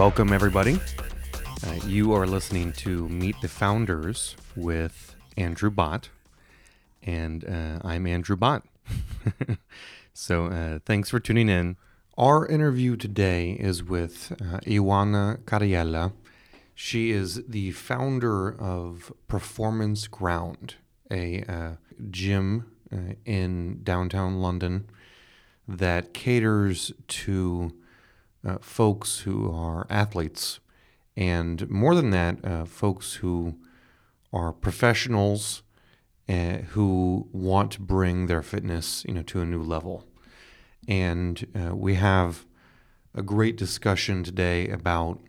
Welcome, everybody. Uh, you are listening to Meet the Founders with Andrew Bott, and uh, I'm Andrew Bott. so, uh, thanks for tuning in. Our interview today is with uh, Ioana Cariella. She is the founder of Performance Ground, a uh, gym uh, in downtown London that caters to uh, folks who are athletes, and more than that, uh, folks who are professionals uh, who want to bring their fitness, you know, to a new level. And uh, we have a great discussion today about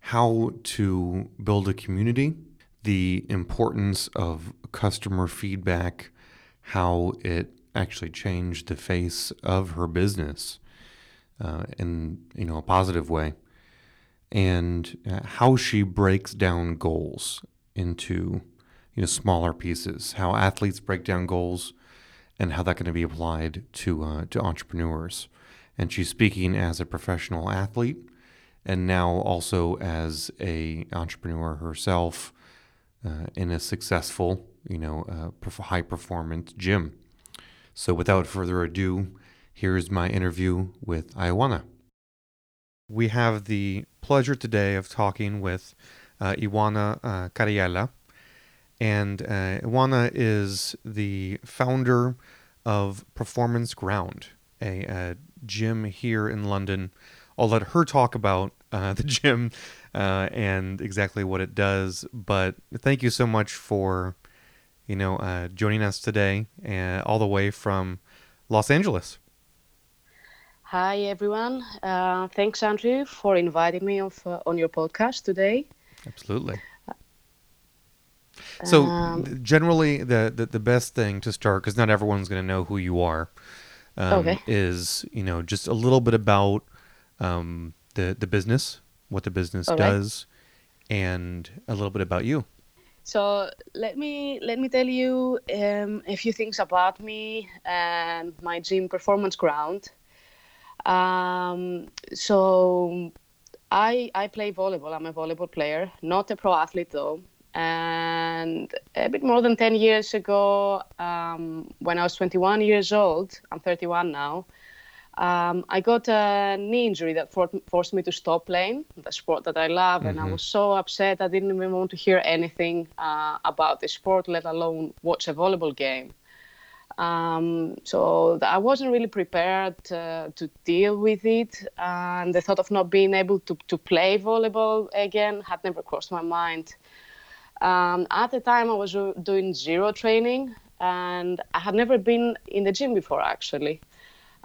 how to build a community, the importance of customer feedback, how it actually changed the face of her business uh, in you know a positive way, and uh, how she breaks down goals into you know smaller pieces. How athletes break down goals, and how that can be applied to uh, to entrepreneurs. And she's speaking as a professional athlete, and now also as a entrepreneur herself uh, in a successful you know uh, high performance gym. So without further ado, here's my interview with Ioana. We have the pleasure today of talking with uh, Ioana uh, Cariella. And uh, Ioana is the founder of Performance Ground, a, a, gym here in London. I'll let her talk about uh, the gym uh, and exactly what it does. But thank you so much for, you know, uh, joining us today, uh, all the way from Los Angeles. Hi, everyone. Uh, thanks, Andrew, for inviting me on, uh, on your podcast today. Absolutely. So, um, generally, the, the, the best thing to start, because not everyone's going to know who you are, um, okay. is you know just a little bit about um, the the business, what the business okay. does, and a little bit about you. So let me let me tell you um, a few things about me and my gym performance ground. Um, so I I play volleyball. I'm a volleyball player, not a pro athlete though. And a bit more than 10 years ago, um, when I was 21 years old, I'm 31 now, um, I got a knee injury that for- forced me to stop playing the sport that I love. Mm-hmm. And I mm-hmm. was so upset, I didn't even want to hear anything uh, about the sport, let alone watch a volleyball game. Um, so I wasn't really prepared uh, to deal with it. And the thought of not being able to, to play volleyball again had never crossed my mind. Um, at the time, I was doing zero training, and I had never been in the gym before, actually.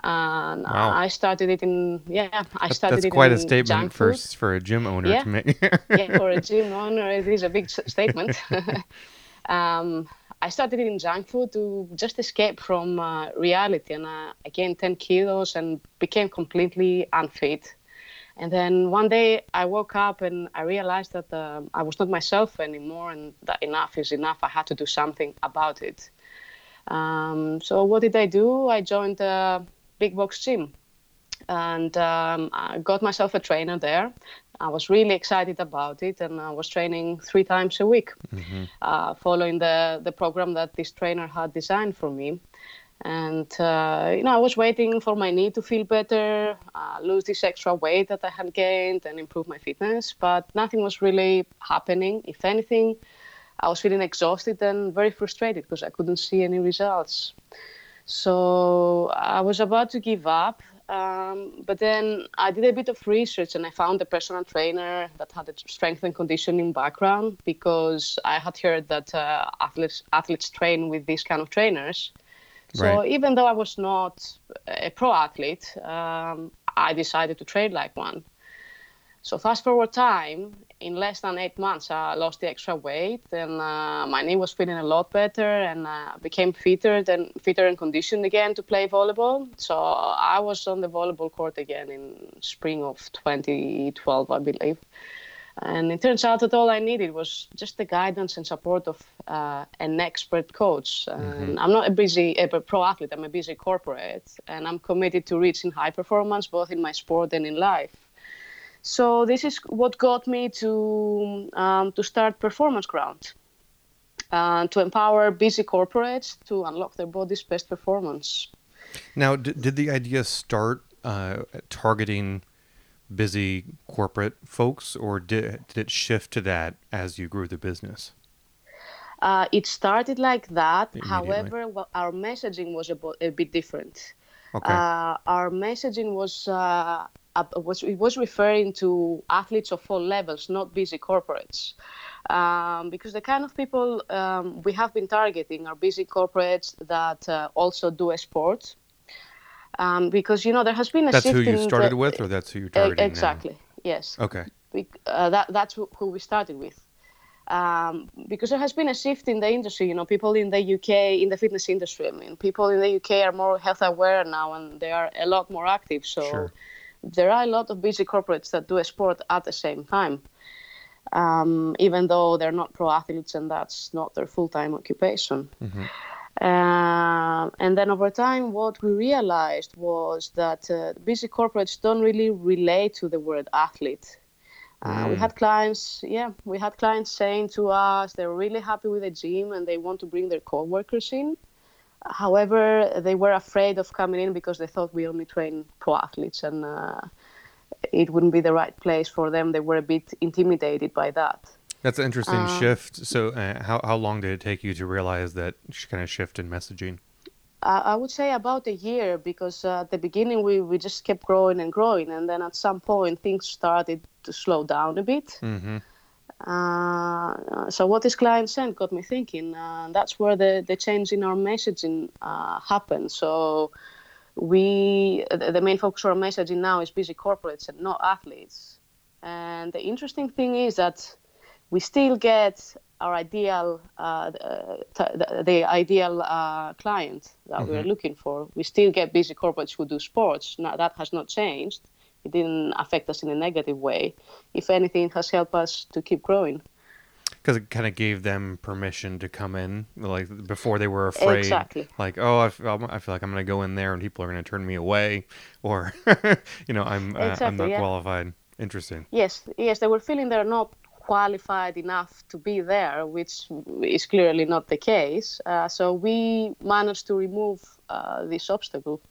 And wow. I started it in yeah, I started that's, that's quite a statement for for a gym owner yeah. to make. yeah, for a gym owner, it is a big statement. um, I started eating junk food to just escape from uh, reality, and uh, I gained 10 kilos and became completely unfit. And then one day I woke up and I realized that uh, I was not myself anymore, and that enough is enough. I had to do something about it. Um, so what did I do? I joined a big box gym, and um, I got myself a trainer there. I was really excited about it, and I was training three times a week, mm-hmm. uh, following the the program that this trainer had designed for me. And uh, you know, I was waiting for my knee to feel better, uh, lose this extra weight that I had gained, and improve my fitness. But nothing was really happening. If anything, I was feeling exhausted and very frustrated because I couldn't see any results. So I was about to give up, um, but then I did a bit of research and I found a personal trainer that had a strength and conditioning background because I had heard that uh, athletes athletes train with these kind of trainers. So right. even though I was not a pro athlete, um, I decided to train like one. So fast forward time, in less than eight months, I lost the extra weight, and uh, my knee was feeling a lot better, and uh, became fitter than fitter and conditioned again to play volleyball. So I was on the volleyball court again in spring of 2012, I believe. And it turns out that all I needed was just the guidance and support of uh, an expert coach. Mm-hmm. I'm not a busy a pro athlete, I'm a busy corporate, and I'm committed to reaching high performance both in my sport and in life. So this is what got me to um, to start Performance Ground, uh, to empower busy corporates to unlock their body's best performance. Now, did, did the idea start uh, targeting busy corporate folks, or did, did it shift to that as you grew the business? Uh, it started like that. However, well, our messaging was a, bo- a bit different. Okay. Uh, our messaging was uh, was it was referring to athletes of all levels, not busy corporates, um, because the kind of people um, we have been targeting are busy corporates that uh, also do a sport. Um, because you know there has been a shift. that's who you started the, with, or that's who you're targeting now? exactly yes Okay. we, uh, that, that's who, who we started with. Um, because there has been a shift in the industry, you know, people in the UK, in the fitness industry, I mean, people in the UK are more health aware now and they are a lot more active. So Sure. There are a lot of busy corporates that do a sport at the same time, um, even though they're not pro athletes and that's not their full time occupation. Mhm. Um, and then over time, what we realized was that uh, busy corporates don't really relate to the word athlete. Uh, We Mm. had clients, yeah, we had clients saying to us they're really happy with the gym and they want to bring their coworkers in. However, they were afraid of coming in because they thought we only train pro athletes and uh, it wouldn't be the right place for them. They were a bit intimidated by that. That's an interesting Uh, shift. So, uh, how how long did it take you to realize that kind of shift in messaging? I I would say about a year because uh, at the beginning we, we just kept growing and growing, and then at some point things started to slow down a bit. Mm-hmm. Uh, so what this client sent got me thinking. Uh, that's where the, the change in our messaging uh, happened. So we the the main focus of our messaging now is busy corporates and not athletes. And the interesting thing is that we still get our ideal uh, the, the ideal uh, client that we're looking for. We still get busy corporates who do sports. Now, that has not changed. It didn't affect us in a negative way. If anything, it has helped us to keep growing. Because it kind of gave them permission to come in, like before they were afraid. Exactly. Like, oh, I feel, I feel like I'm going to go in there and people are going to turn me away, or you know, I'm uh, I'm not yeah. qualified. Interesting. Yes, yes, they were feeling they're not qualified enough to be there, which is clearly not the case. Uh, so we managed to remove uh, this obstacle.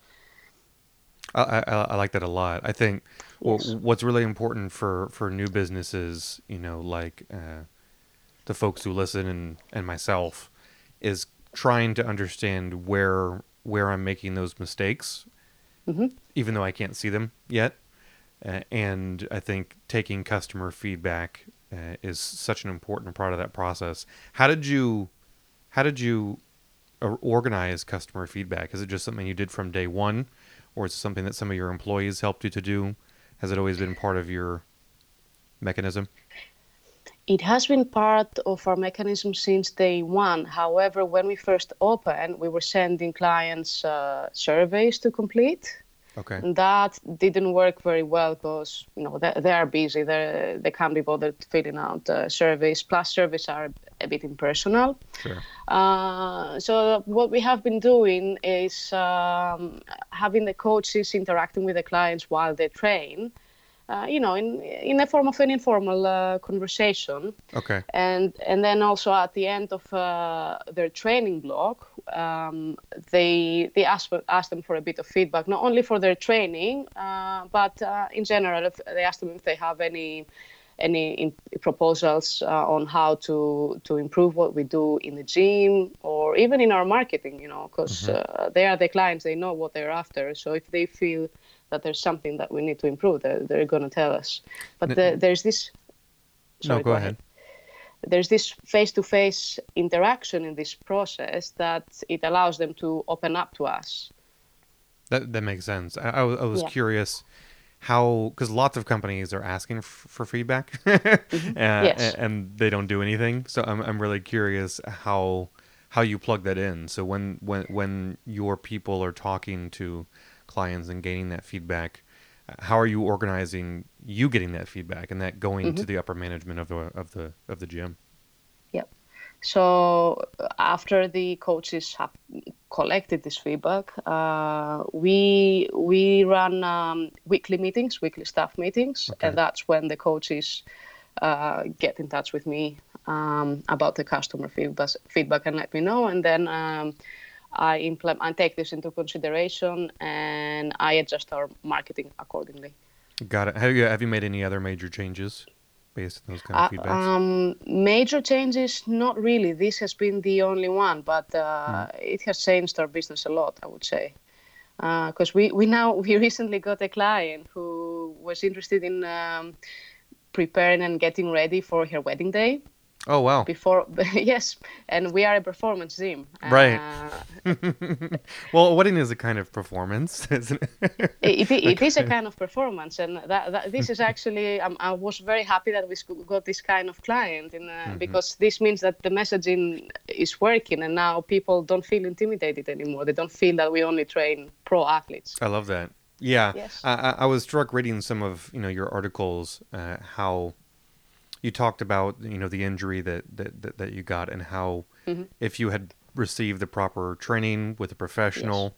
I, I, I like that a lot. I think well, what's really important for, for new businesses, you know, like uh, the folks who listen and, and myself, is trying to understand where where I'm making those mistakes, Mhm. even though I can't see them yet. Uh, and I think taking customer feedback uh, is such an important part of that process. How did you how did you organize customer feedback? Is it just something you did from day one, or is it something that some of your employees helped you to do? Has it always been part of your mechanism? It has been part of our mechanism since day one. However, when we first opened, we were sending clients uh, surveys to complete. Okay. That didn't work very well because you know they, they are busy. They they can't be bothered filling out uh, surveys. Plus, surveys are a bit impersonal. Sure. Uh, so what we have been doing is um, having the coaches interacting with the clients while they train. Uh, you know, in in a form of an informal uh, conversation Okay. and and then also at the end of uh, their training block, um, they they ask ask them for a bit of feedback, not only for their training, uh, but uh, in general, if they ask them if they have any any proposals uh, on how to to improve what we do in the gym or even in our marketing. You know, because uh, they are the clients, they know what they're after. So if they feel that there's something that we need to improve, they're, they're going to tell us. But the, there's this. no, Sorry, go, ahead. there's this face-to-face interaction in this process that it allows them to open up to us. That that makes sense. I, I was, I was Yeah. curious how because lots of companies are asking f- for feedback, uh, Mm-hmm. Yes. a- and they don't do anything. So I'm I'm really curious how how you plug that in. So when when when your people are talking to clients and gaining that feedback, uh, how are you organizing you getting that feedback and that going Mm-hmm. to the upper management of the of the of the gym? Yep. So after the coaches have collected this feedback, uh, we we run um, weekly meetings, weekly staff meetings, Okay. and that's when the coaches uh, get in touch with me um, about the customer feedback, feedback and let me know, and then um, I implement, I take this into consideration, and I adjust our marketing accordingly. Got it. Have you have you made any other major changes based on those kind of Uh, feedbacks? um, major changes, not really. This has been the only one, but uh, it has changed our business a lot, I would say. Because we, we now we recently got a client who was interested in um, preparing and getting ready for her wedding day oh wow. before yes and we are a performance gym Right. uh, well, a wedding is a kind of performance, isn't it? it, it, it is a kind of performance and that, that this is actually um, i was very happy that we got this kind of client in, uh, because this means that the messaging is working and now people don't feel intimidated anymore they don't feel that we only train pro athletes I love that. Yeah, Yes. I, I I was struck reading some of you know your articles uh, how you talked about you know the injury that that, that, that you got and how Mm-hmm. if you had received the proper training with a professional,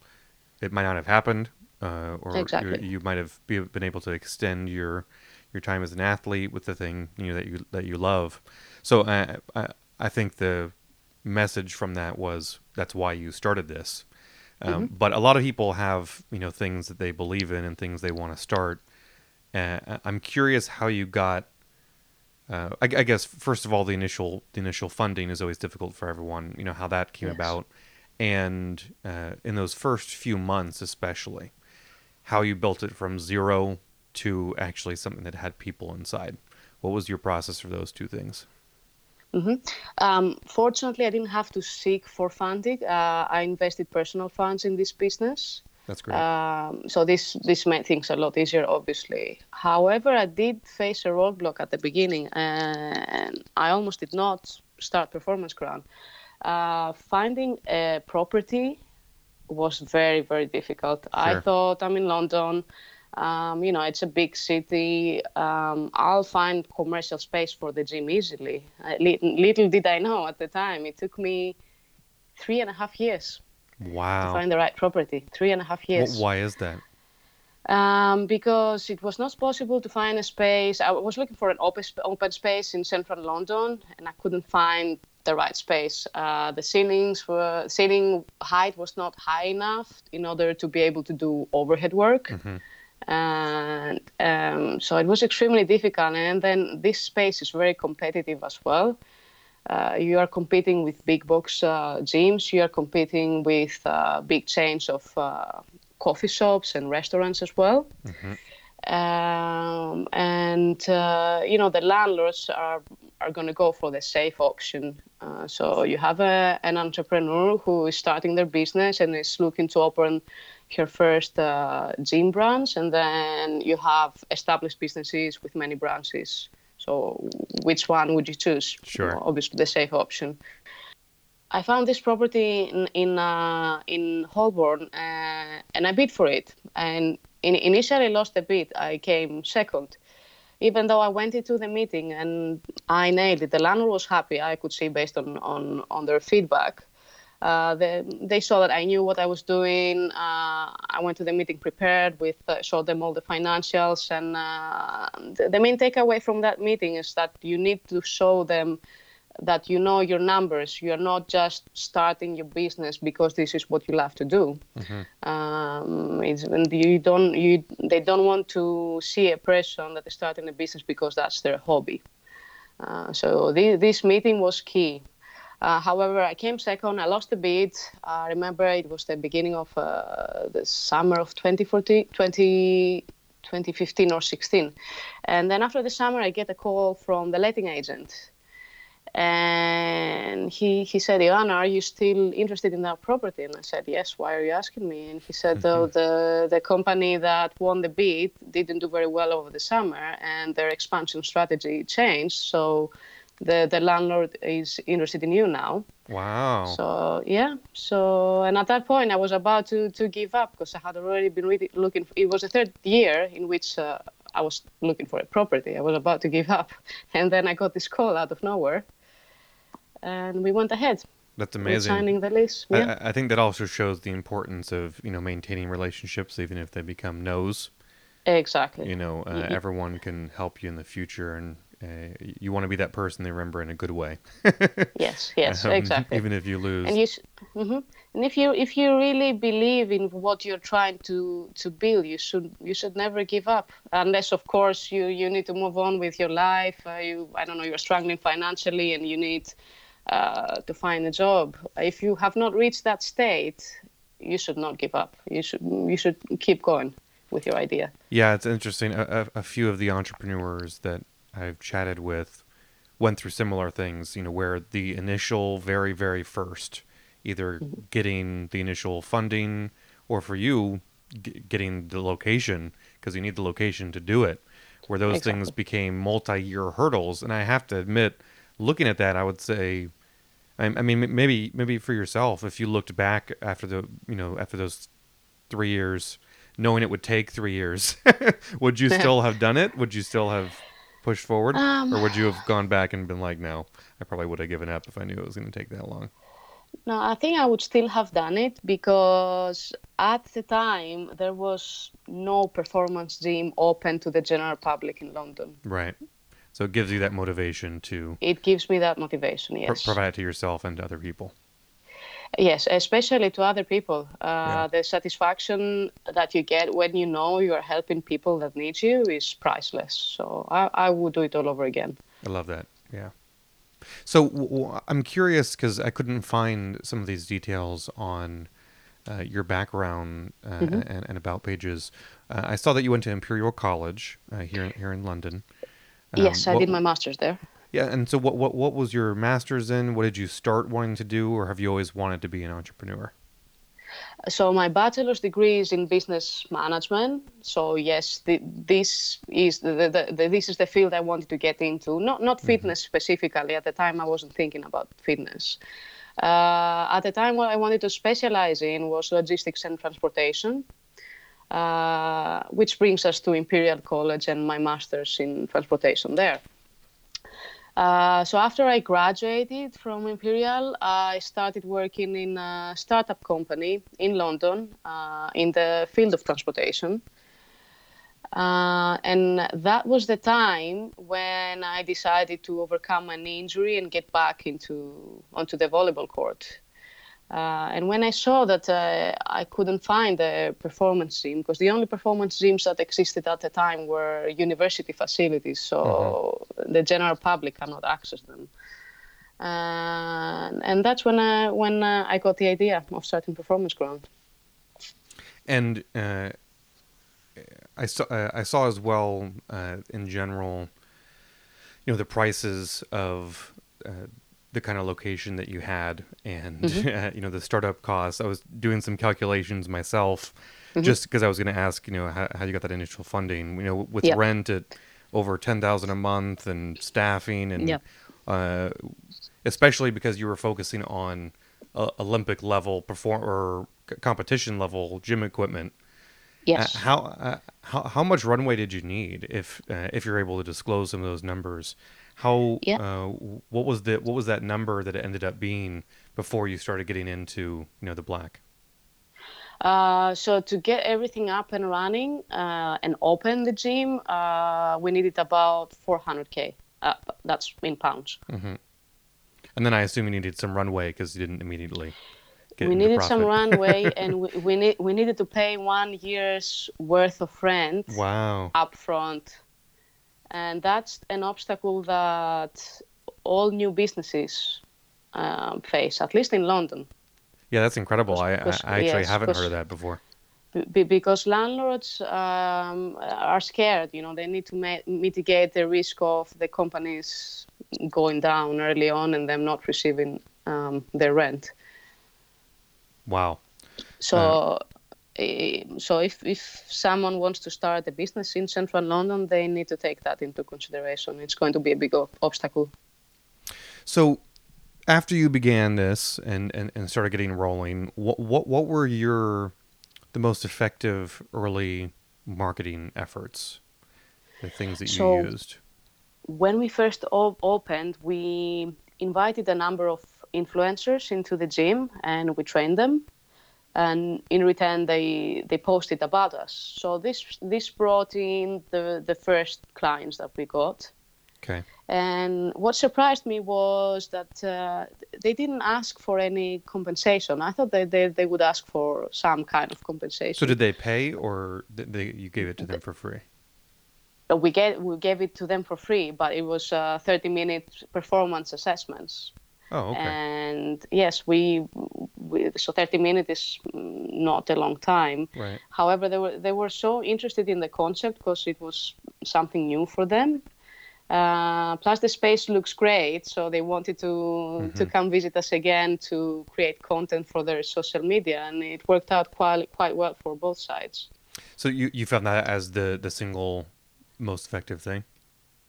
it might not have happened, uh, or Exactly. you, you might have be, been able to extend your your time as an athlete with the thing you know that you that you love. So I I, I think the message from that was that's why you started this. Um, But a lot of people have you know things that they believe in and things they want to start. Uh, I'm curious how you got. Uh, I, I guess first of all, the initial the initial funding is always difficult for everyone. You know how that came Yes. about, and uh, in those first few months, especially, how you built it from zero to actually something that had people inside. What was your process for those two things? um, fortunately i didn't have to seek for funding uh, i invested personal funds in this business That's great. Um, so this this made things a lot easier, obviously. However, I did face a roadblock at the beginning, and I almost did not start Performance Ground. Uh, finding a property was very very difficult. I thought I'm in London. Um, you know, it's a big city. Um, I'll find commercial space for the gym easily. Li- little did I know at the time, it took me three and a half years to find the right property. Three and a half years. Why is that? Um, because it was not possible to find a space. I was looking for an open, open space in central London, and I couldn't find the right space. Uh, the ceilings were ceiling height was not high enough in order to be able to do overhead work, and um, so it was extremely difficult. And then this space is very competitive as well. Uh, you are competing with big box uh, gyms. You are competing with uh, big chains of uh, coffee shops and restaurants as well. Um, and uh, you know the landlords are are going to go for the safe option. Uh, so you have a, an entrepreneur who is starting their business and is looking to open her first uh, gym branch, and then you have established businesses with many branches. So which one would you choose? Sure. Obviously, the safe option. I found this property in in, uh, in Holborn, uh, and I bid for it. And in, initially lost a bid. I came second, even though I went into the meeting and I nailed it. The landlord was happy. I could see based on on, on their feedback. Uh, they, they saw that I knew what I was doing. Uh, I went to the meeting prepared with, uh, showed them all the financials. And uh, the, the main takeaway from that meeting is that you need to show them that you know your numbers. You are not just starting your business because this is what you love to do. Um, it's, and you don't, you, they don't want to see a person that is starting a business because that's their hobby. Uh, so thi- this meeting was key. Uh, however, I came second. I lost the bid. I remember it was the beginning of uh, the summer of 2014, 20, 2015 or 16. And then after the summer, I get a call from the letting agent. And he, he said, Ioana, are you still interested in that property? And I said, yes, why are you asking me? And he said, though the, the company that won the bid didn't do very well over the summer and their expansion strategy changed. So the, the landlord is interested in you now. Wow. So yeah. So and at that point, I was about to, to give up because I had already been really looking. For, it was the third year in which uh, I was looking for a property. I was about to give up, and then I got this call out of nowhere. and we went ahead. That's with amazing. signing the lease. I- Yeah, I, I think that also shows the importance of you know maintaining relationships, even if they become no's. exactly. You know, uh, y- everyone can help you in the future, and uh, you want to be that person they remember in a good way. Yes, yes, Um, exactly. Even if you lose. and you sh- hmm and if you if you really believe in what you're trying to to build you should you should never give up unless of course you you need to move on with your life uh, you i don't know you're struggling financially and you need uh, to find a job if you have not reached that state you should not give up you should you should keep going with your idea Yeah, it's interesting. A, a, a few of the entrepreneurs that I've chatted with went through similar things, you know, where the initial, very, very first, either mm-hmm. getting the initial funding or for you, g- getting the location, because you need the location to do it, where those things became multi year hurdles. And I have to admit, looking at that, I would say, I, I mean, maybe maybe for yourself, if you looked back after the, you know, after those three years, knowing it would take three years, would you still have done it? Would you still have pushed forward, Um, or would you have gone back and been like, no, I probably would have given up if I knew it was going to take that long? No, I think I would still have done it because at the time there was no performance gym open to the general public in London. Right. So it gives you that motivation to It gives me that motivation, yes. provide it to yourself and to other people. Yes, especially to other people. Uh, Yeah. The satisfaction that you get when you know you are helping people that need you is priceless. So I, I would do it all over again. I love that. Yeah. So w- w- I'm curious because I couldn't find some of these details on uh, your background uh, Mhm. and, and about pages. Uh, I saw that you went to Imperial College uh, here in, here in London. Um, yes, I what- did my master's there. Yeah, and so what, what what was your master's in? What did you start wanting to do, or have you always wanted to be an entrepreneur? So my bachelor's degree is in business management. So yes, the, this is the, the, this is the field I wanted to get into. Not not fitness specifically. At the time, I wasn't thinking about fitness. Uh, at the time, what I wanted to specialize in was logistics and transportation, uh, which brings us to Imperial College and my master's in transportation there. Uh, so after I graduated from Imperial, I started working in a startup company in London uh, in the field of transportation. Uh, and that was the time when I decided to overcome an injury and get back into onto the volleyball court. Uh, and when I saw that uh, I couldn't find a performance gym, because the only performance gyms that existed at the time were university facilities, so the general public cannot access them. Uh, and that's when I when uh, I got the idea of starting Performance Ground. And uh, I saw uh, I saw as well uh, in general, you know, the prices of uh, the kind of location that you had, and Mm-hmm. you know the startup costs. I was doing some calculations myself, just because I was going to ask, you know, how, how you got that initial funding. You know, with Yeah. rent at over ten thousand a month and staffing, and Yeah. uh, especially because you were focusing on uh, Olympic level perform or competition level gym equipment. Yes. Uh, how uh, how how much runway did you need if uh, if you're able to disclose some of those numbers? How Yeah. uh, what was the what was that number that it ended up being before you started getting into you know the black? Uh, so to get everything up and running uh, and open the gym, uh, we needed about 400k. Uh, that's in pounds. And then I assume you needed some runway because you didn't immediately get we needed some runway, and we we, need, we needed to pay one year's worth of rent Wow. upfront, and that's an obstacle that all new businesses um, face, at least in London. Yeah, that's incredible. I, I, actually yes, haven't heard of that before. Be- because landlords um, are scared. You know, they need to ma- mitigate the risk of the companies going down early on and them not receiving um, their rent. Wow. So, eh, Eh, so if if someone wants to start a business in central London, they need to take that into consideration. It's going to be a big obstacle. So after you began this and, and, and started getting rolling, what, what what were your the most effective early marketing efforts? The things that you So- used. when we first op- opened, we invited a number of influencers into the gym and we trained them and in return they they posted about us. So this this brought in the the first clients that we got. Okay. and what surprised me was that uh, they didn't ask for any compensation. I thought that they, they would ask for some kind of compensation. So did they pay, or th- they you gave it to them for free? We get we gave it to them for free but it was uh, 30 minute performance assessments Oh, okay. and yes we, we so 30 minutes is not a long time right. however they were they were so interested in the concept because it was something new for them uh, plus the space looks great so they wanted to to come visit us again to create content for their social media and it worked out quite quite well for both sides So you you found that as the the single most effective thing?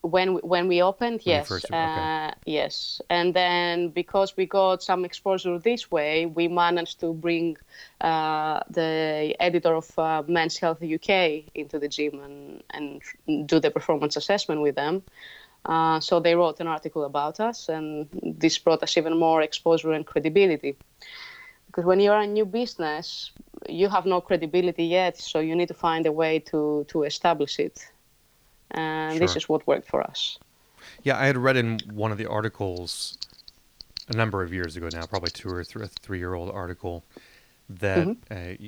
When we, when we opened When yes first- okay. uh, yes. And then because we got some exposure this way we managed to bring uh, the editor of uh, men's health uk into the gym and, and do the performance assessment with them. Uh, so they wrote an article about us and this brought us even more exposure and credibility. Because when you're a new business you have no credibility yet so you need to find a way to to establish it and this is what worked for us Yeah, I had read in one of the articles a number of years ago now, probably two or three, three year old article, that Mm-hmm. uh,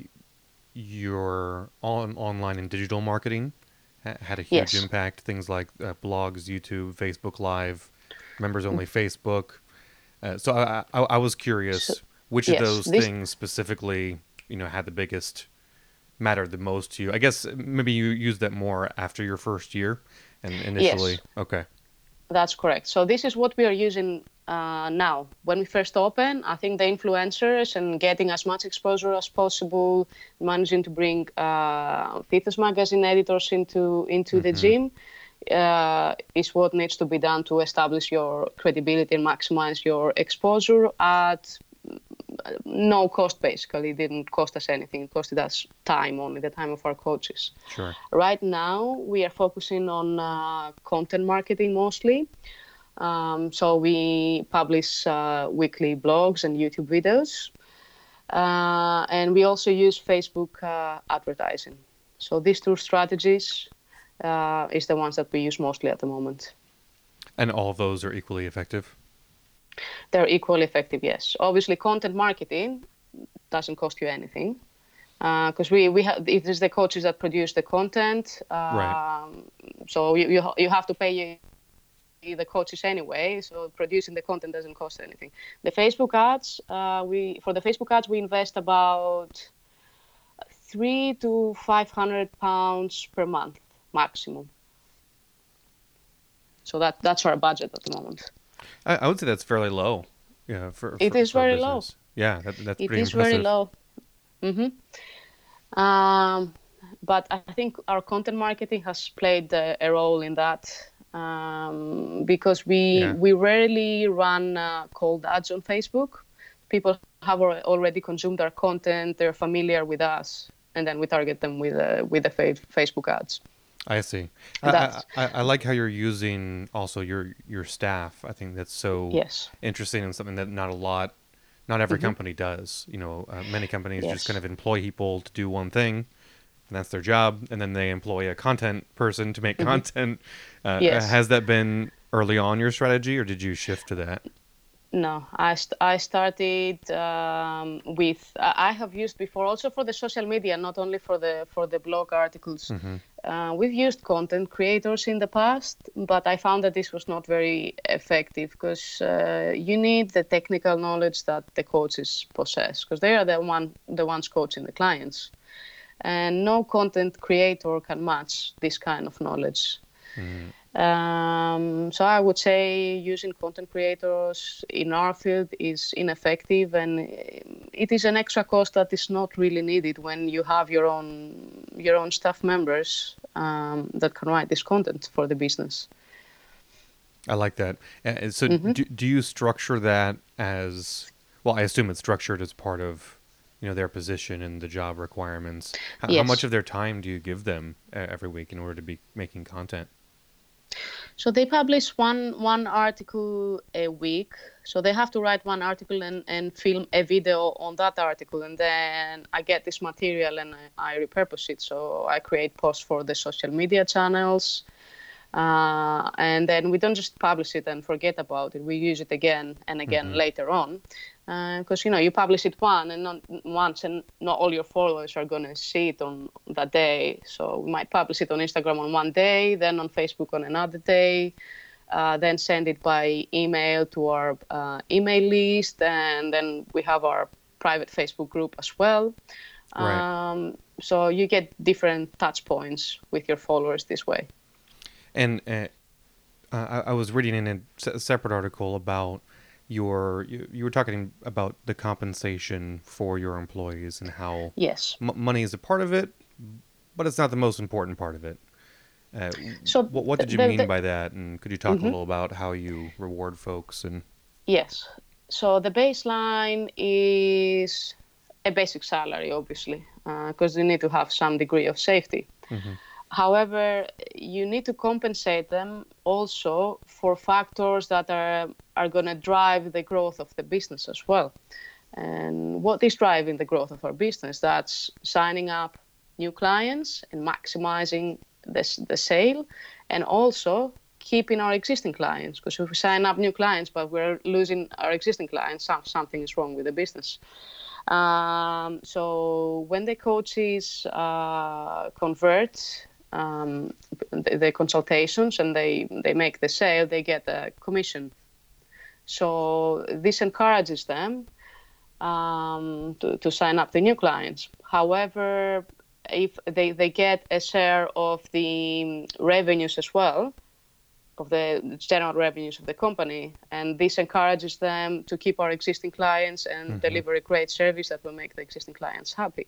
your on, online and digital marketing ha- had a huge Yes. impact. Things like uh, blogs, YouTube, Facebook Live, members only Mm-hmm. Facebook. Uh, so I, I, I was curious which yes, of those this- things specifically, you know, had the biggest mattered the most to you. I guess maybe you used that more after your first year and initially. Okay. That's correct. So this is what we are using uh, now. When we first open, I think the influencers and getting as much exposure as possible, managing to bring uh, fitness magazine editors into into the gym, uh, is what needs to be done to establish your credibility and maximize your exposure at no cost. Basically, it didn't cost us anything. It costed us time only, the time of our coaches. Sure. Right now, we are focusing on uh, content marketing mostly. Um, so we publish uh, weekly blogs and YouTube videos. Uh, and we also use Facebook uh, advertising. So these two strategies uh, is the ones that we use mostly at the moment. And all those are equally effective. They're equally effective, yes. Obviously, content marketing doesn't cost you anything because we we have it is the coaches that produce the content. Um, Right. So you, you you have to pay the coaches anyway. So producing the content doesn't cost anything. The Facebook ads, uh, we for the Facebook ads we invest about three to five hundred pounds per month maximum. So that that's our budget at the moment. I, I would say that's fairly low. Yeah, for It for- is for very low. Yeah, that, that's It pretty is impressive. very low. hmm Um, but I think our content marketing has played uh, a role in that um, because we Yeah. we rarely run uh, cold ads on Facebook. People have already consumed our content; they're familiar with us, and then we target them with uh, with the fa- Facebook ads. I see. I, I, I like how you're using also your your staff. I think that's so Yes. interesting and something that not a lot, not every company does. You know, uh, many companies just Mm-hmm. Kind of employ people to do one thing, and that's their job, and then they employ a content person to make content. Uh, Mm-hmm. Yes. Has that been early on your strategy, or did you shift to that? No, I, st- I started um, with I I have used before also for the social media, not only for the for the blog articles. Uh, we've used content creators in the past, but I found that this was not very effective because uh, you need the technical knowledge that the coaches possess because they are the one the ones coaching the clients, and no content creator can match this kind of knowledge. Um, so I would say using content creators in our field is ineffective, and it is an extra cost that is not really needed when you have your own your own staff members um, that can write this content for the business. I like that. Uh, so, Mm-hmm. do, do you structure that as well? I assume it's structured as part of, you know, their position and the job requirements. How, how much of their time do you give them uh, every week in order to be making content? So they publish one one article a week. So they have to write one article and, and film a video on that article, and then I get this material and I, I repurpose it. So I create posts for the social media channels, uh, and then we don't just publish it and forget about it. We use it again and again mm-hmm. later on because uh, you know you publish it one and not once and not all your followers are going to see it on that day. So we might publish it on instagram on one day then on facebook on another day uh, then send it by email to our uh, email list and then we have our private facebook group as well. Right. um, so you get different touch points with your followers this way. And uh, I, I was reading in a separate article about your you, you were talking about the compensation for your employees and how yes. m- money is a part of it but it's not the most important part of it. Uh, so what, what did you the, mean the, by that? And could you talk mm-hmm. a little about how you reward folks and yes. So the baseline is a basic salary obviously because uh, you need to have some degree of safety. Mm-hmm. However, you need to compensate them also for factors that are, are going to drive the growth of the business as well. And what is driving the growth of our business? That's signing up new clients and maximizing this, the sale, and also keeping our existing clients. Because if we sign up new clients but we're losing our existing clients, something is wrong with the business. Um, so when the coaches uh, convert um, the, the, consultations and they, they make the sale, they get a commission. So this encourages them um, to, to sign up the new clients. However, if they, they get a share of the revenues as well, of the general revenues of the company, and this encourages them to keep our existing clients and mm-hmm. deliver a great service that will make the existing clients happy.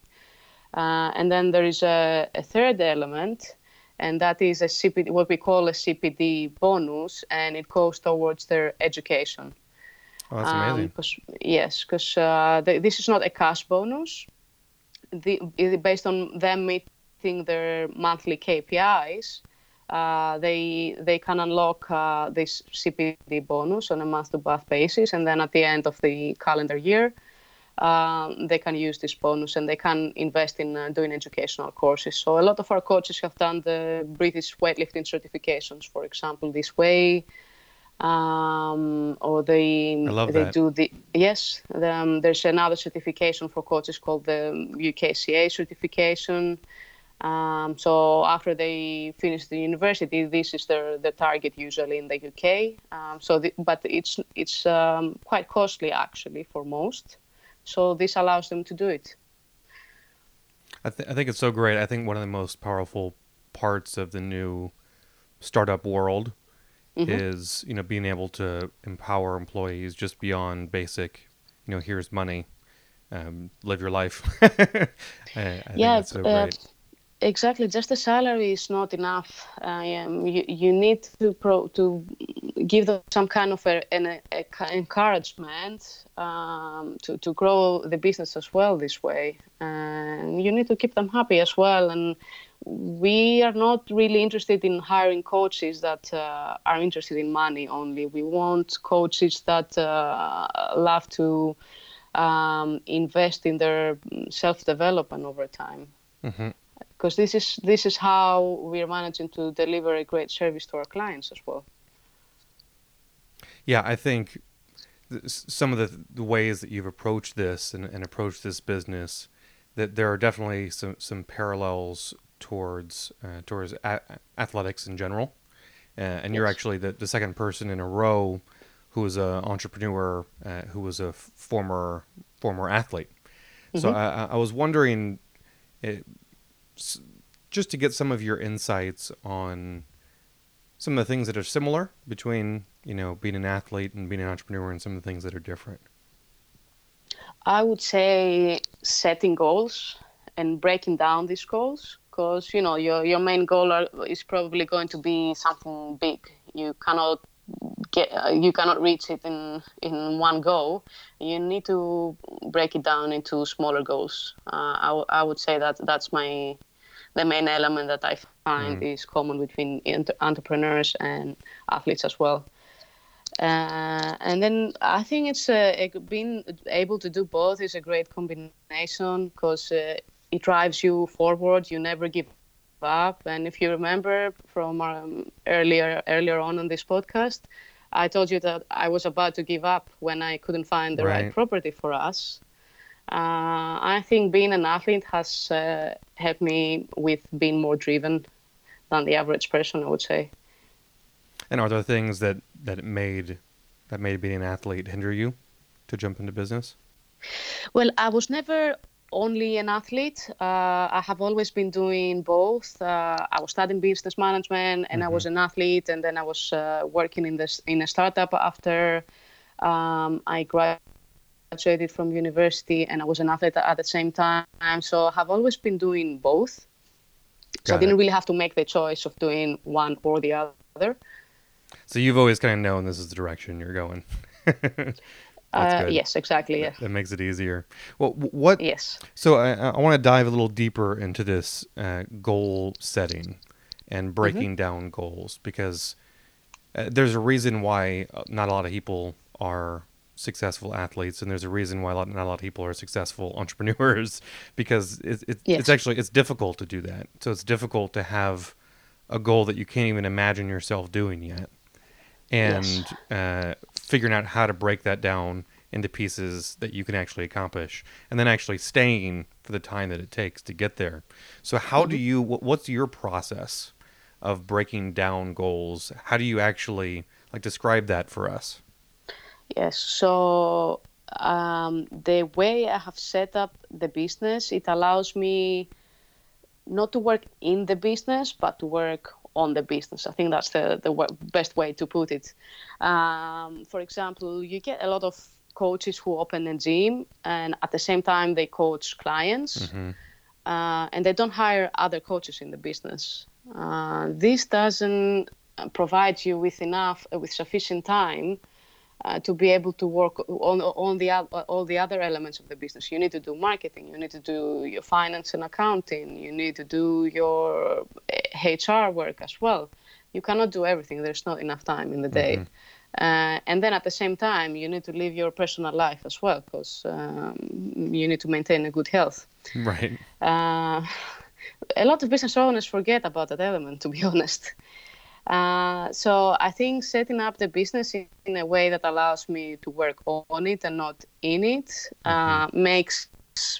Uh, and then there is a, a, third element, and that is a CPD, what we call a CPD bonus, and it goes towards their education. Oh, that's amazing. Um, cause, yes, because uh, this is not a cash bonus. The, based on them meeting their monthly KPIs, uh, they they can unlock uh, this CPD bonus on a month-to-month basis, and then at the end of the calendar year, um, they can use this bonus and they can invest in uh, doing educational courses. So a lot of our coaches have done the British weightlifting certifications, for example, this way. Um, or they they that. do the yes. The, um, there's another certification for coaches called the UKCA certification. Um, so after they finish the university, this is their, their target usually in the UK. Um, so, the, but it's it's um, quite costly actually for most. So this allows them to do it. I, th- I think it's so great. I think one of the most powerful parts of the new startup world mm-hmm. is you know being able to empower employees just beyond basic you know here's money um, live your life I, I yeah so uh, exactly just the salary is not enough. You, you need to pro to give them some kind of a, an a, encouragement um, to, to grow the business as well this way. And you need to keep them happy as well. And we are not really interested in hiring coaches that uh, are interested in money only. We want coaches that uh, love to um, invest in their self-development over time. Mm-hmm because this is this is how we are managing to deliver a great service to our clients as well. Yeah, I think some of the, the ways that you've approached this and, and approached this business, that there are definitely some some parallels towards uh, towards a- athletics in general, uh, and yes. you're actually the, the second person in a row who is an entrepreneur uh, who was a former former athlete. Mm-hmm. So I, I was wondering. It, just to get some of your insights on some of the things that are similar between you know being an athlete and being an entrepreneur and some of the things that are different? I would say setting goals and breaking down these goals because you know your, your main goal are, is probably going to be something big. You cannot get uh, you cannot reach it in in one go. You need to break it down into smaller goals. Uh, I, w- I would say that that's my the main element that I find mm. is common between inter- entrepreneurs and athletes as well. Uh, and then I think it's uh, being able to do both is a great combination because uh, it drives you forward. You never give up. And if you remember from um, earlier earlier on on this podcast, I told you that I was about to give up when I couldn't find the right, right property for us. Uh, I think being an athlete has uh, helped me with being more driven than the average person, I would say. And are there things that that made that made being an athlete hinder you to jump into business? Well, I was never only an athlete. Uh, I have always been doing both. Uh, I was studying business management, and mm-hmm. I was mm-hmm. an athlete, and then I was uh, working in this in a startup after um, I graduated from university, and I was an athlete at the same time. So I have always been doing both. So I didn't it. really have to make the choice of doing one or the other. So you've always kind of known this is the direction you're going. Uh, yes, exactly. Yeah. That, makes it easier. Well, what? Yes. So I, I want to dive a little deeper into this uh, goal setting and mm-hmm. breaking mm-hmm. down goals because uh, there's a reason why uh, not a lot of people are successful athletes, and there's a reason why not a lot of people are successful entrepreneurs because it's it's, yes. it's actually it's difficult to do that. So it's difficult to have a goal that you can't even imagine yourself doing yet and yes. uh, figuring out how to break that down into pieces that you can actually accomplish and then actually staying for the time that it takes to get there so how mm-hmm. do you what's your process of breaking down goals how do you actually like describe that for us yes so um, the way i have set up the business it allows me not to work in the business but to work on the business. I think that's the, the best way to put it. Um, for example, you get a lot of coaches who open a gym and at the same time they coach clients mm-hmm. uh, and they don't hire other coaches in the business. Uh, this doesn't provide you with enough, uh, with sufficient time uh, to be able to work on, on the all the other elements of the business. You need to do marketing, you need to do your finance and accounting, you need to do your HR work as well. You cannot do everything. There's not enough time in the day. Mm-hmm. Uh, and then at the same time, you need to live your personal life as well because um, you need to maintain a good health. Right. Uh, a lot of business owners forget about that element, to be honest. Uh, so I think setting up the business in, in, a way that allows me to work on it and not in it uh, mm-hmm. makes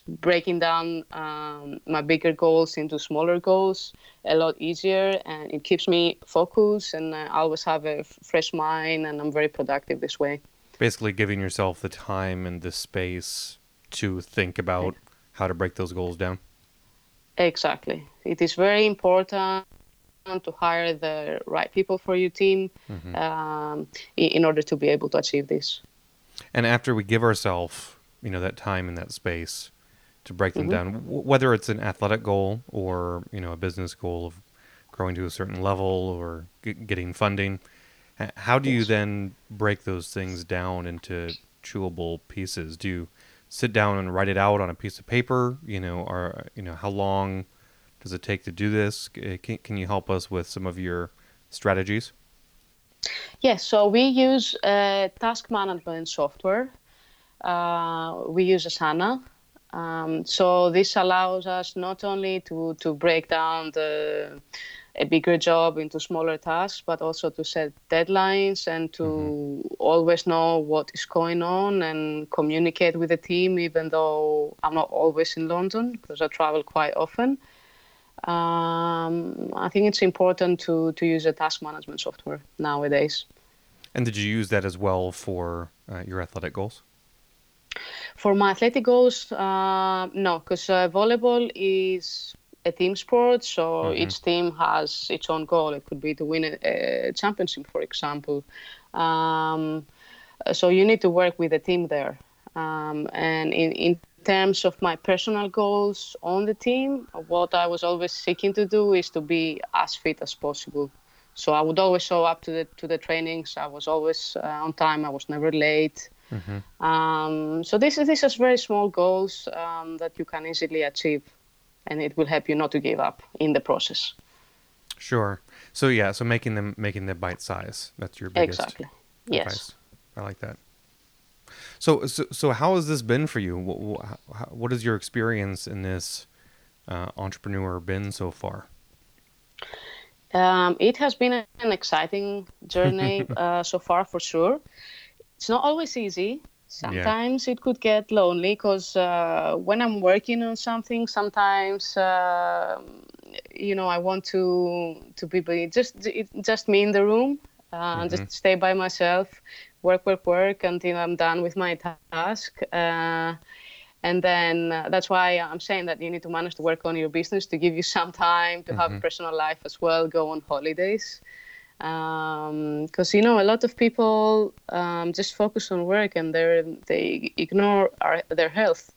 breaking down um, my bigger goals into smaller goals a lot easier and it keeps me focused and I always have a f- fresh mind and I'm very productive this way. Basically giving yourself the time and the space to think about how to break those goals down. Exactly. It is very important to hire the right people for your team mm-hmm. um, in order to be able to achieve this. And after we give ourselves, you know, that time and that space to break them mm-hmm. down, w- whether it's an athletic goal or you know a business goal of growing to a certain level or g- getting funding, how do you then break those things down into chewable pieces? Do you sit down and write it out on a piece of paper? You know, or you know, how long does it take to do this? Can, can you help us with some of your strategies? Yes, so we use uh, task management software. Uh, we use Asana. Um, so this allows us not only to, to break down the, a bigger job into smaller tasks, but also to set deadlines and to mm-hmm. always know what is going on and communicate with the team, even though I'm not always in London because I travel quite often um, I think it's important to, to use a task management software nowadays. And did you use that as well for uh, your athletic goals? For my athletic goals, uh, no, because uh, volleyball is a team sport, so mm-hmm. each team has its own goal. It could be to win a, a championship, for example. Um, so you need to work with a team there. Um, and in, in terms of my personal goals on the team, what I was always seeking to do is to be as fit as possible. So I would always show up to the to the trainings. I was always uh, on time. I was never late. Mm-hmm. Um, so this is this is very small goals um, that you can easily achieve. and it will help you not to give up in the process. Sure. So yeah, so making them making the bite size. That's your biggest Exactly. advice. Yes. I like that. So so so how has this been for you? What has your experience in this uh, entrepreneur been so far? Um, it has been an exciting journey uh, so far, for sure. It's not always easy. Sometimes it could get lonely because uh, when I'm working on something, sometimes uh, you know I want to to be be just just me in the room, uh, just stay by myself, work, work, work until I'm done with my task. Uh, and then uh, that's why I'm saying that you need to manage to work on your business to give you some time to have a personal life as well, go on holidays. Because you know a lot of people um, just focus on work and they they ignore our, their health.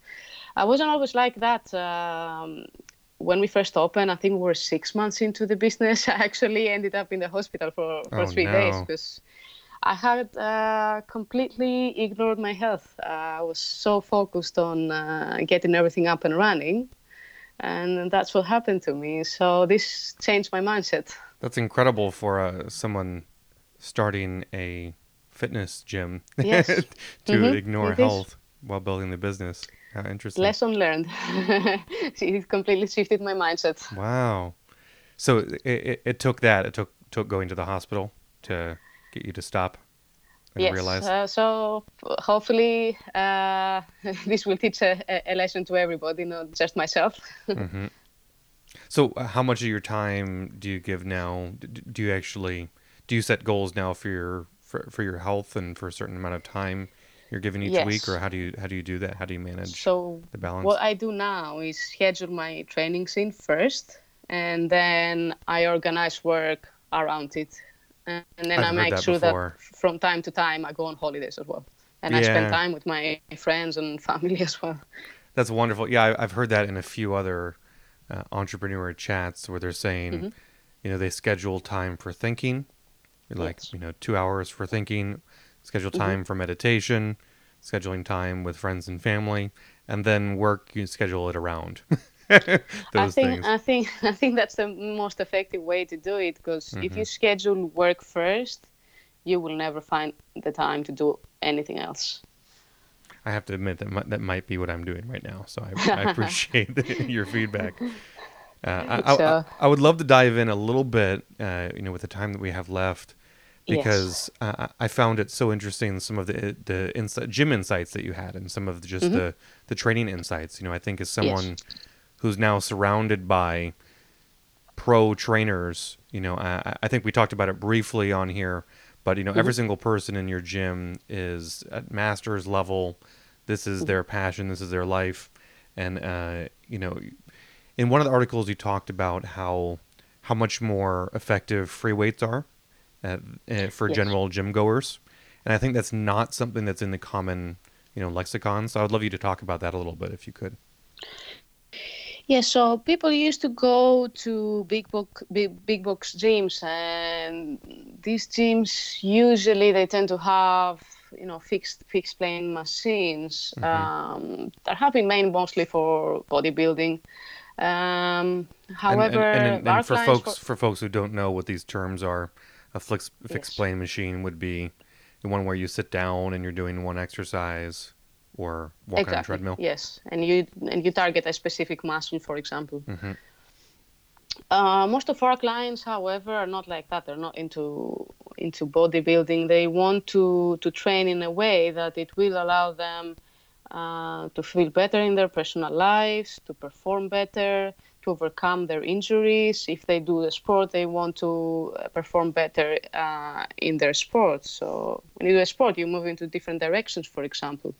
I wasn't always like that. Um, when we first opened, I think we were six months into the business. I actually ended up in the hospital for, for Oh, three days because I had uh, completely ignored my health. Uh, I was so focused on uh, getting everything up and running, and that's what happened to me. So this changed my mindset. That's incredible for uh, someone starting a fitness gym Yes. to Mhm, ignore it is. health while building the business. How interesting. Lesson learned. it completely shifted my mindset. Wow. So it, it, it took that. It took took going to the hospital to get you to stop and yes. realize. Uh, so hopefully uh, this will teach a, a- lesson to everybody, not just myself. hmm So how much of your time do you give now? Do you actually do you set goals now for your for, for your health and for a certain amount of time you're given each week, or how do you how do you do that? How do you manage So the balance? what I do now is schedule my trainings in first, and then I organize work around it, and then I've I make that sure before. that from time to time I go on holidays as well, and I spend time with my friends and family as well. That's wonderful. Yeah, I've heard that in a few other uh, entrepreneur chats where they're saying, Mm-hmm. you know, they schedule time for thinking, like Yes. you know, two hours for thinking, schedule Mm-hmm. time for meditation, scheduling time with friends and family, and then work you schedule it around. I Those think things. I think I think that's the most effective way to do it because if Mm-hmm. you schedule work first, you will never find the time to do anything else. I have to admit that that might be what I'm doing right now. So I, I appreciate the, your feedback. Uh, I, I, So- I would love to dive in a little bit, uh, you know, with the time that we have left, Yes. because uh, I found it so interesting some of the the insight, gym insights that you had, and some of the, just the the training insights. You know, I think as someone who's now surrounded by pro trainers, you know, I, I think we talked about it briefly on here, but you know, every single person in your gym is at master's level. This is their passion. This is their life, and uh, you know, in one of the articles you talked about how how much more effective free weights are uh, uh, for Yes. general gym goers, and I think that's not something that's in the common you know lexicon. So I'd love you to talk about that a little bit if you could. Yeah, so people used to go to big book big, big box gyms, and these gyms usually they tend to have you know fixed fixed plane machines um, that have been made mostly for bodybuilding. Um, however, and, and, and, and for folks for folks who don't know what these terms are, a fixed fixed plane machine would be the one where you sit down and you're doing one exercise or walk on a treadmill. yes, and you and you target a specific muscle, for example. Mhm. Uh, most of our clients, however, are not like that. They're not into into bodybuilding. They want to to train in a way that it will allow them uh, to feel better in their personal lives, to perform better, to overcome their injuries. If they do the sport, they want to uh, perform better uh, in their sport. So when you do a sport, you move into different directions, for example.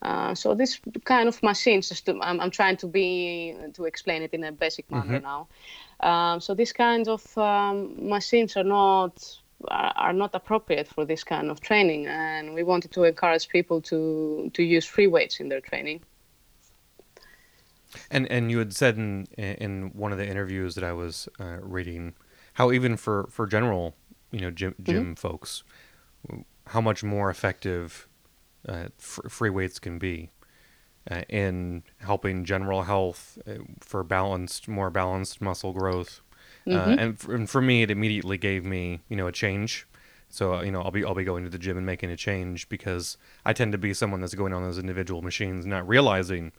Uh, so this kind of machines, just to, I'm, I'm trying to be to explain it in a basic manner now. Um, so these kinds of um, machines are not are, are not appropriate for this kind of training, and we wanted to encourage people to to use free weights in their training. And and you had said in in one of the interviews that I was uh, reading how even for for general you know gym, gym folks how much more effective uh, fr- free weights can be. uh, in helping general health uh, for balanced, more balanced muscle growth. Uh, and, for, and for me, it immediately gave me, you know, a change. So uh, you know, I'll be I'll be going to the gym and making a change because I tend to be someone that's going on those individual machines, not realizing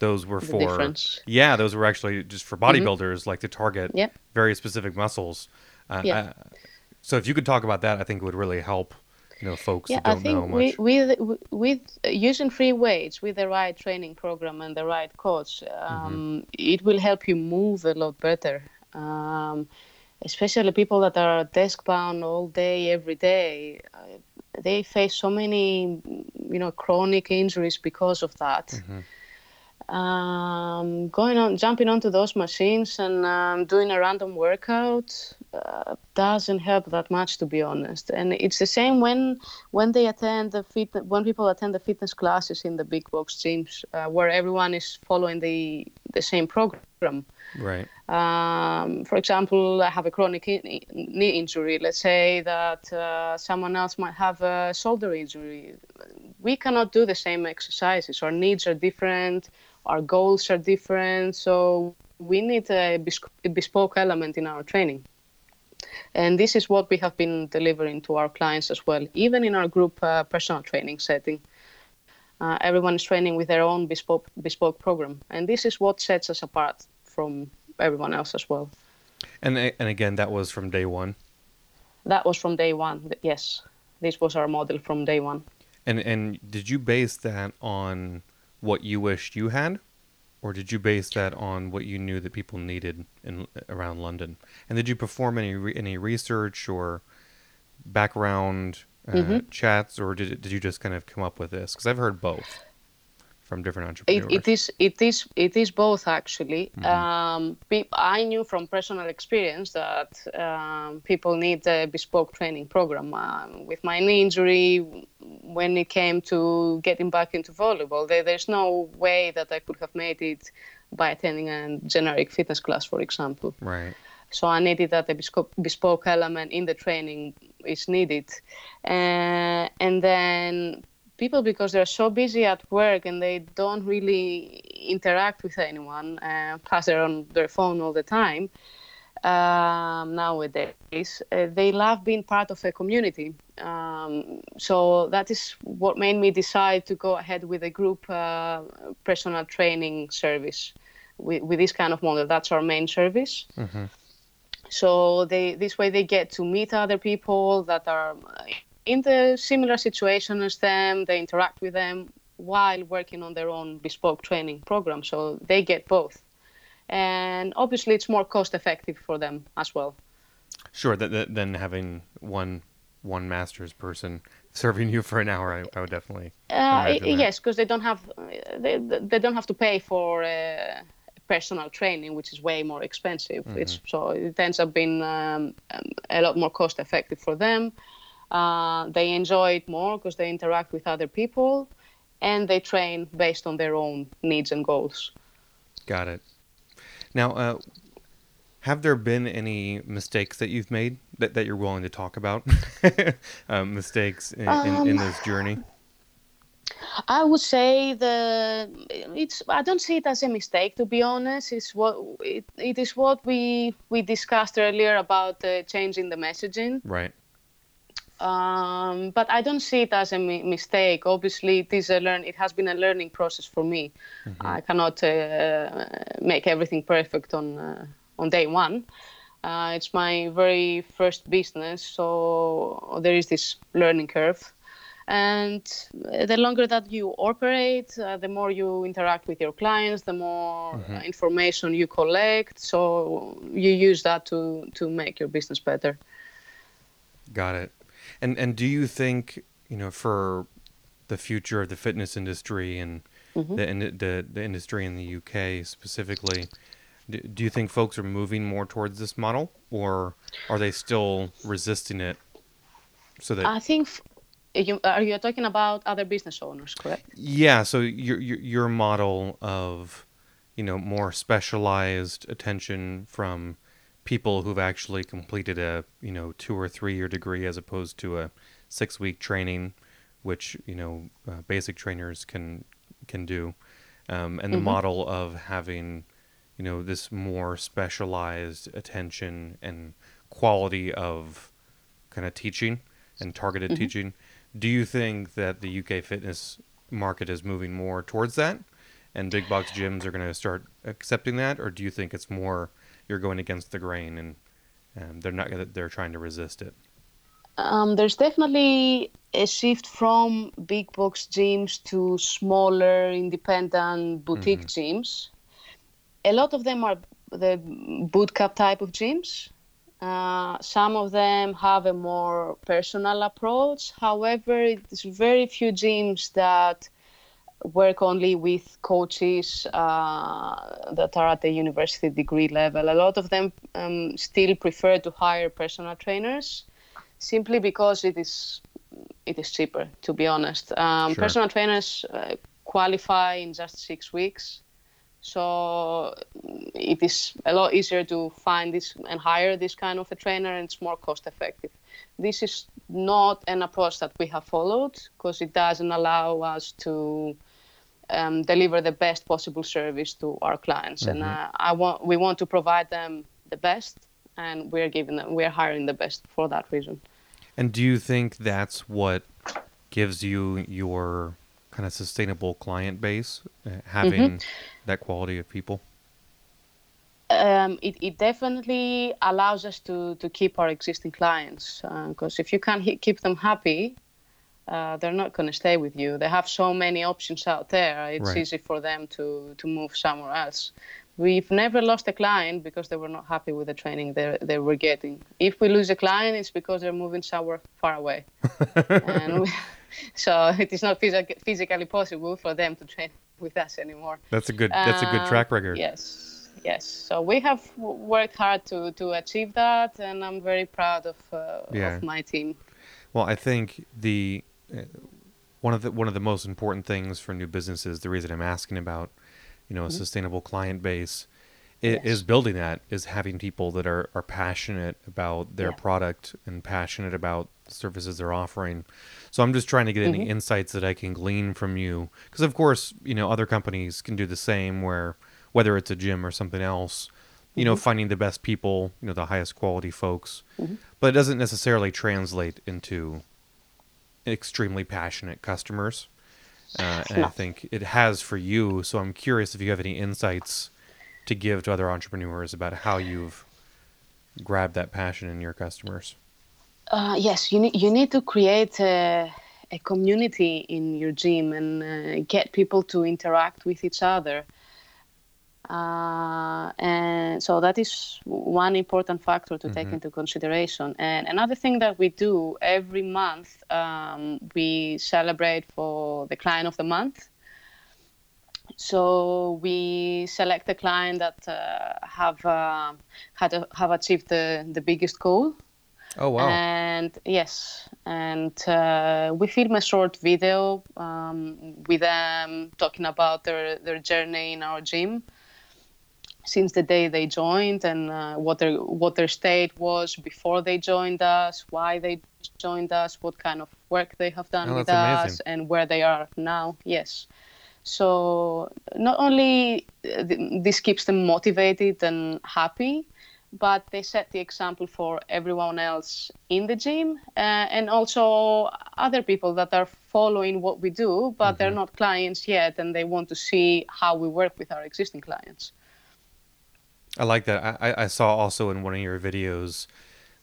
those were for difference. yeah, those were actually just for bodybuilders, like to target Yep. very specific muscles. Uh, Yeah. uh, so if you could talk about that, I think it would really help, you know, folks Yeah, I don't know think much. with, with with using free weights with the right training program and the right coach, um, it will help you move a lot better. Um, especially people that are desk bound all day, every day, uh, they face so many, you know, chronic injuries because of that. Um, going on, jumping onto those machines and um, doing a random workout uh, doesn't help that much, to be honest. And it's the same when when they attend the fit when people attend the fitness classes in the big box gyms, uh, where everyone is following the the same program. Right. Um, for example, I have a chronic knee injury. Let's say that uh, someone else might have a shoulder injury. We cannot do the same exercises. Our needs are different. Our goals are different. So we need a, a bespoke element in our training. And this is what we have been delivering to our clients as well, even in our group uh, personal training setting. Uh, everyone is training with their own bespoke, bespoke program. And this is what sets us apart from everyone else as well. And and again, that was from day one. That was from day one. Yes, this was our model from day one. And and did you base that on what you wished you had, or did you base that on what you knew that people needed in around London? And did you perform any any research or background uh, Mm-hmm. chats, or did did you just kind of come up with this? Because I've heard both from different It, entrepreneurs. it is it is it is both actually. Um, pe- I knew from personal experience that um, people need a bespoke training program. Um, with my knee injury, when it came to getting back into volleyball, there, there's no way that I could have made it by attending a generic fitness class, for example. right. So I needed that a bespoke, bespoke element in the training is needed. Uh, and then people, because they're so busy at work and they don't really interact with anyone, uh, plus they're on their phone all the time, um, nowadays, uh, they love being part of a community. Um, so that is what made me decide to go ahead with a group uh, personal training service with, with this kind of model. That's our main service so they this way they get to meet other people that are in the similar situation as them they interact with them while working on their own bespoke training program so they get both and obviously it's more cost effective for them as well Sure. That, that then having one one master's person serving you for an hour, I, I would definitely. uh, yes because they don't have they, they don't have to pay for uh, personal training which is way more expensive it's so it ends up being um, um, a lot more cost effective for them uh, they enjoy it more because they interact with other people and they train based on their own needs and goals Got it. Now, uh, have there been any mistakes that you've made that, that you're willing to talk about? um, mistakes in, in, in this journey? I would say the it's I don't see it as a mistake to be honest. It's what it, it is what we we discussed earlier about uh, changing the messaging. Right. Um, but I don't see it as a mi- mistake. Obviously, it is a learn. It has been a learning process for me. I cannot uh, make everything perfect on uh, on day one. Uh, it's my very first business, so there is this learning curve. And the longer that you operate, uh, the more you interact with your clients, the more uh, information you collect. So you use that to to make your business better. Got it. And and do you think you know for the future of the fitness industry and mm-hmm. the, the the industry in the UK specifically, do, do you think folks are moving more towards this model, or are they still resisting it? So that I think f- you are you talking about other business owners, correct? Yeah, so your your your model of, you know, more specialized attention from people who've actually completed a, you know, 2 or 3 year degree as opposed to a 6 week training which, you know, uh, basic trainers can can do. um, and the model of having, you know, this more specialized attention and quality of kind of teaching and targeted teaching. Do you think that the UK fitness market is moving more towards that, and big box gyms are going to start accepting that, or do you think it's more you're going against the grain and um, they're not they're trying to resist it? Um, there's definitely a shift from big box gyms to smaller independent boutique gyms. A lot of them are the boot camp type of gyms. Uh, some of them have a more personal approach. However, there's very few gyms that work only with coaches uh, that are at the university degree level. A lot of them um, still prefer to hire personal trainers simply because it is it is cheaper to be honest um, Sure. personal trainers uh, qualify in just six weeks so mm, it is a lot easier to find this and hire this kind of a trainer and it's more cost effective this is not an approach that we have followed because it doesn't allow us to um, deliver the best possible service to our clients. And uh, I want we want to provide them the best and we're giving them we're hiring the best for that reason. And do you think that's what gives you your kind of sustainable client base, uh, having that quality of people? um, it, it definitely allows us to, to keep our existing clients because if you can't he- keep them happy uh, they're not going to stay with you they have so many options out there it's Right. easy for them to, to move somewhere else we've never lost a client because they were not happy with the training they, they were getting if we lose a client it's because they're moving somewhere far away and we, so it is not physic- physically possible for them to train with us anymore That's a good. That's a good uh, track record. Yes, yes. So we have worked hard to, to achieve that, and I'm very proud of, uh, Yeah. of my team. Well, I think the one of the one of the most important things for new businesses, the reason I'm asking about, you know, a sustainable client base, Mm-hmm. Yes. is building that is having people that are are passionate about their Yeah. product and passionate about the services they're offering. So I'm just trying to get any Mm-hmm. insights that I can glean from you, because of course, you know, other companies can do the same. Where whether it's a gym or something else, you know, finding the best people, you know, the highest quality folks, but it doesn't necessarily translate into extremely passionate customers. Uh, and I think it has for you. So I'm curious if you have any insights to give to other entrepreneurs about how you've grabbed that passion in your customers. Uh, yes, you need you need to create a, a community in your gym and uh, get people to interact with each other. Uh, and so that is one important factor to take into consideration. And another thing that we do every month, um, we celebrate for the client of the month. So we select a client that uh, have uh, had a, have achieved the, the biggest goal. Oh wow! And yes, and uh, we film a short video um, with them talking about their, their journey in our gym since the day they joined and uh, what their what their state was before they joined us, why they joined us, what kind of work they have done Oh, with us, amazing. and where they are now. Yes. So not only uh, this keeps them motivated and happy, but they set the example for everyone else in the gym uh, and also other people that are following what we do, but they're not clients yet and they want to see how we work with our existing clients. I like that. I, I- saw also in one of your videos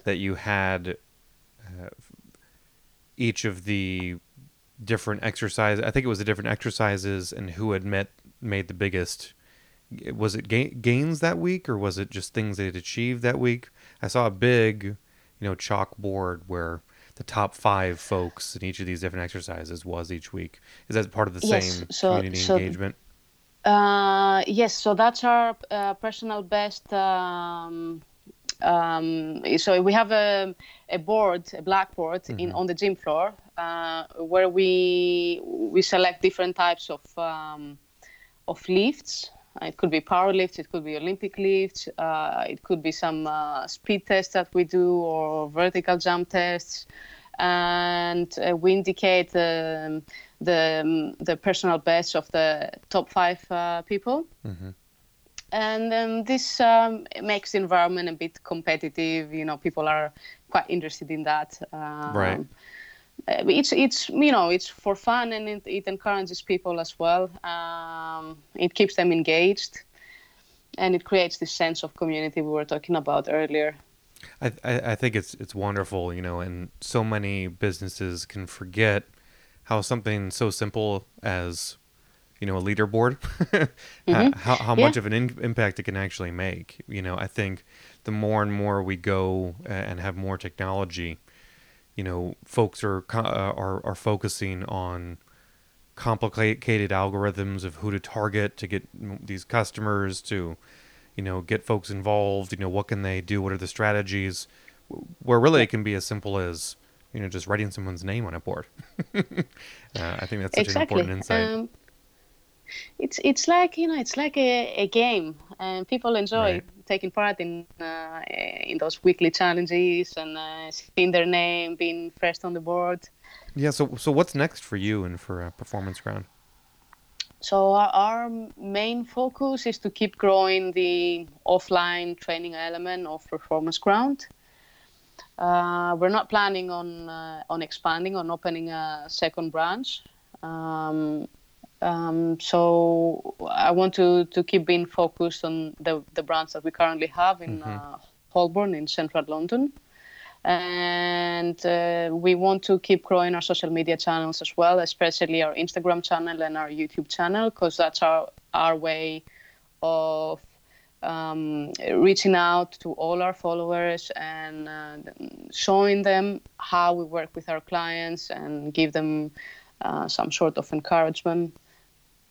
that you had uh, each of the different exercises. I think it was the different exercises and who had met made the biggest. Was it ga- gains that week or was it just things they had achieved that week? I saw a big, you know, chalkboard where the top five folks in each of these different exercises was each week. Is that part of the Yes, same so- community so- engagement? Uh, yes, so that's our uh, personal best. Um, um, so we have a, a board, a blackboard in on the gym floor, uh, where we we select different types of um, of lifts. Uh, It could be power lifts, it could be Olympic lifts, uh, it could be some uh, speed tests that we do or vertical jump tests. And uh, we indicate the the, the personal best of the top five uh, people. Mm-hmm. And um, this um, makes the environment a bit competitive. You know, people are quite interested in that. Um, right. Uh, it's it's you know it's for fun and it, it encourages people as well. Um, it keeps them engaged, and it creates this sense of community we were talking about earlier. I, I think it's it's wonderful, you know, and so many businesses can forget how something so simple as you know a leaderboard mm-hmm. how, how yeah. much of an in- impact it can actually make you know i think the more and more we go and have more technology you know folks are uh, are, are focusing on complicated algorithms of who to target to get these customers to you know get folks involved you know what can they do? What are the strategies? Where really it can be as simple as you know just writing someone's name on a board. Uh, i think that's such exactly. an important insight. Um, it's it's like you know it's like a, a game and people enjoy right. taking part in uh, in those weekly challenges and uh, seeing their name being first on the board. Yeah so so what's next for you and for uh, performance ground so our, our, main focus is to keep growing the offline training element of Performance Ground. Uh, we're not planning on uh, on expanding on opening a second branch. Um, um, so I want to, to keep being focused on the, the branch that we currently have in mm-hmm. uh, Holborn in central London and uh, we want to keep growing our social media channels as well especially our instagram channel and our youtube channel because that's our, our way of um, reaching out to all our followers and uh, showing them how we work with our clients and give them uh, some sort of encouragement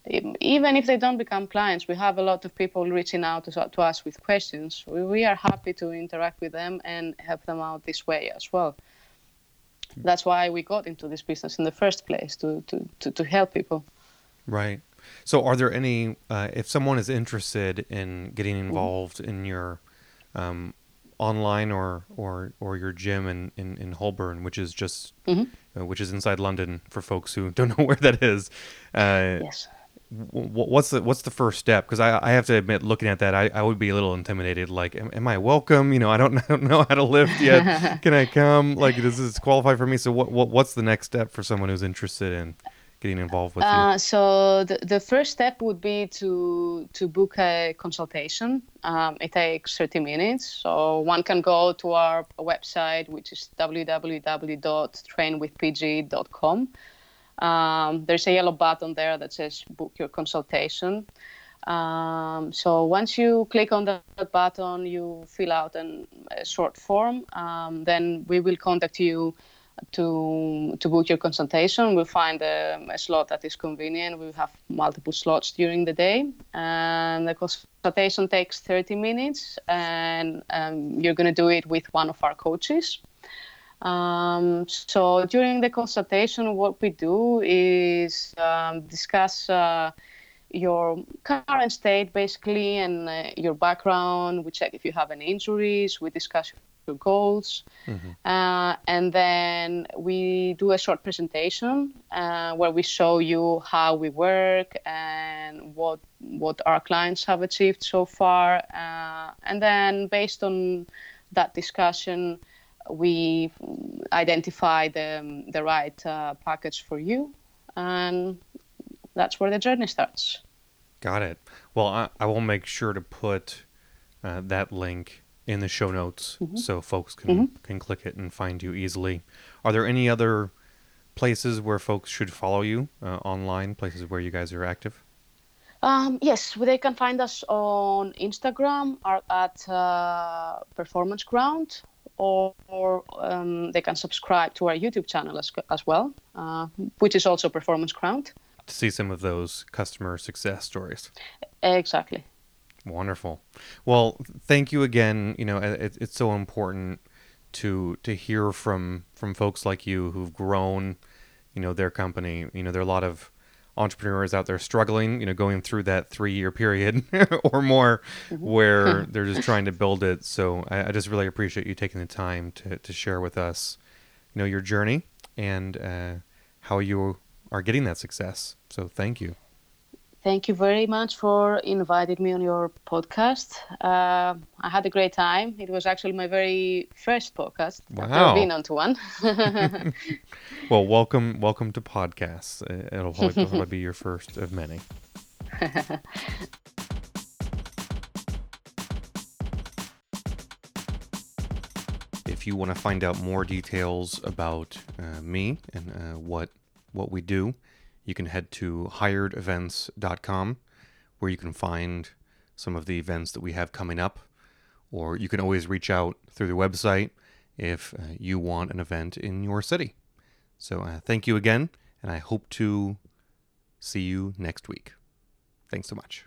even if they don't become clients, we have a lot of people reaching out to, to us with questions. We, we, are happy to interact with them and help them out this way as well. That's why we got into this business in the first place to, to, to, to help people. Right. So, are there any, uh, if someone is interested in getting mm-hmm. involved in your um, online or, or, or your gym in, in, in Holborn, which is just, mm-hmm. uh, which is inside London for folks who don't know where that is. Uh, yes what's the what's the first step? Because I, I have to admit, looking at that, I, I would be a little intimidated. Like, am, am I welcome? You know, I don't, I don't know how to lift yet. Can I come? Like, does this qualify for me? So, what, what what's the next step for someone who's interested in getting involved with uh, you? So the, the first step would be to to book a consultation. Um, it takes 30 minutes. So one can go to our website, which is www.trainwithpg.com um, there's a yellow button there that says book your consultation. Um, so once you click on that button, you fill out an, a short form. Um, then we will contact you to to book your consultation. We'll find a, a, slot that is convenient. We have multiple slots during the day, and the consultation takes 30 minutes, and um, you're going to do it with one of our coaches. Um, so during the consultation, what we do is um, discuss uh, your current state basically and uh, your background. We check if you have any injuries. We discuss your goals, mm-hmm. uh, and then we do a short presentation uh, where we show you how we work and what what our clients have achieved so far. Uh, and then based on that discussion we identify the, the right uh, package for you, and that's where the journey starts. Got it. Well, I, I will make sure to put uh, that link in the show notes mm-hmm. so folks can mm-hmm. can click it and find you easily. Are there any other places where folks should follow you uh, online? Places where you guys are active? Um, yes, they can find us on Instagram at uh, Performance Ground or, or um, they can subscribe to our YouTube channel as, as well, uh, which is also Performance Ground. To see some of those customer success stories. Exactly. Wonderful. Well, thank you again. You know, it, it's so important to to hear from from folks like you who've grown, you know, their company. You know, there are a lot of entrepreneurs out there struggling, you know, going through that three year period or more mm-hmm. where they're just trying to build it. So I, I, just really appreciate you taking the time to, to share with us you know your journey and uh, how you are getting that success. So thank you. Thank you very much for inviting me on your podcast. Uh, I had a great time. It was actually my very first podcast. Wow. I've been onto one. well, welcome, welcome to podcasts. Uh, It'll probably, probably be your first of many. if you want to find out more details about uh, me and uh, what what we do, you can head to hiredevents.com where you can find some of the events that we have coming up, or you can always reach out through the website if uh, you want an event in your city. So uh, thank you again, and I hope to see you next week. Thanks so much.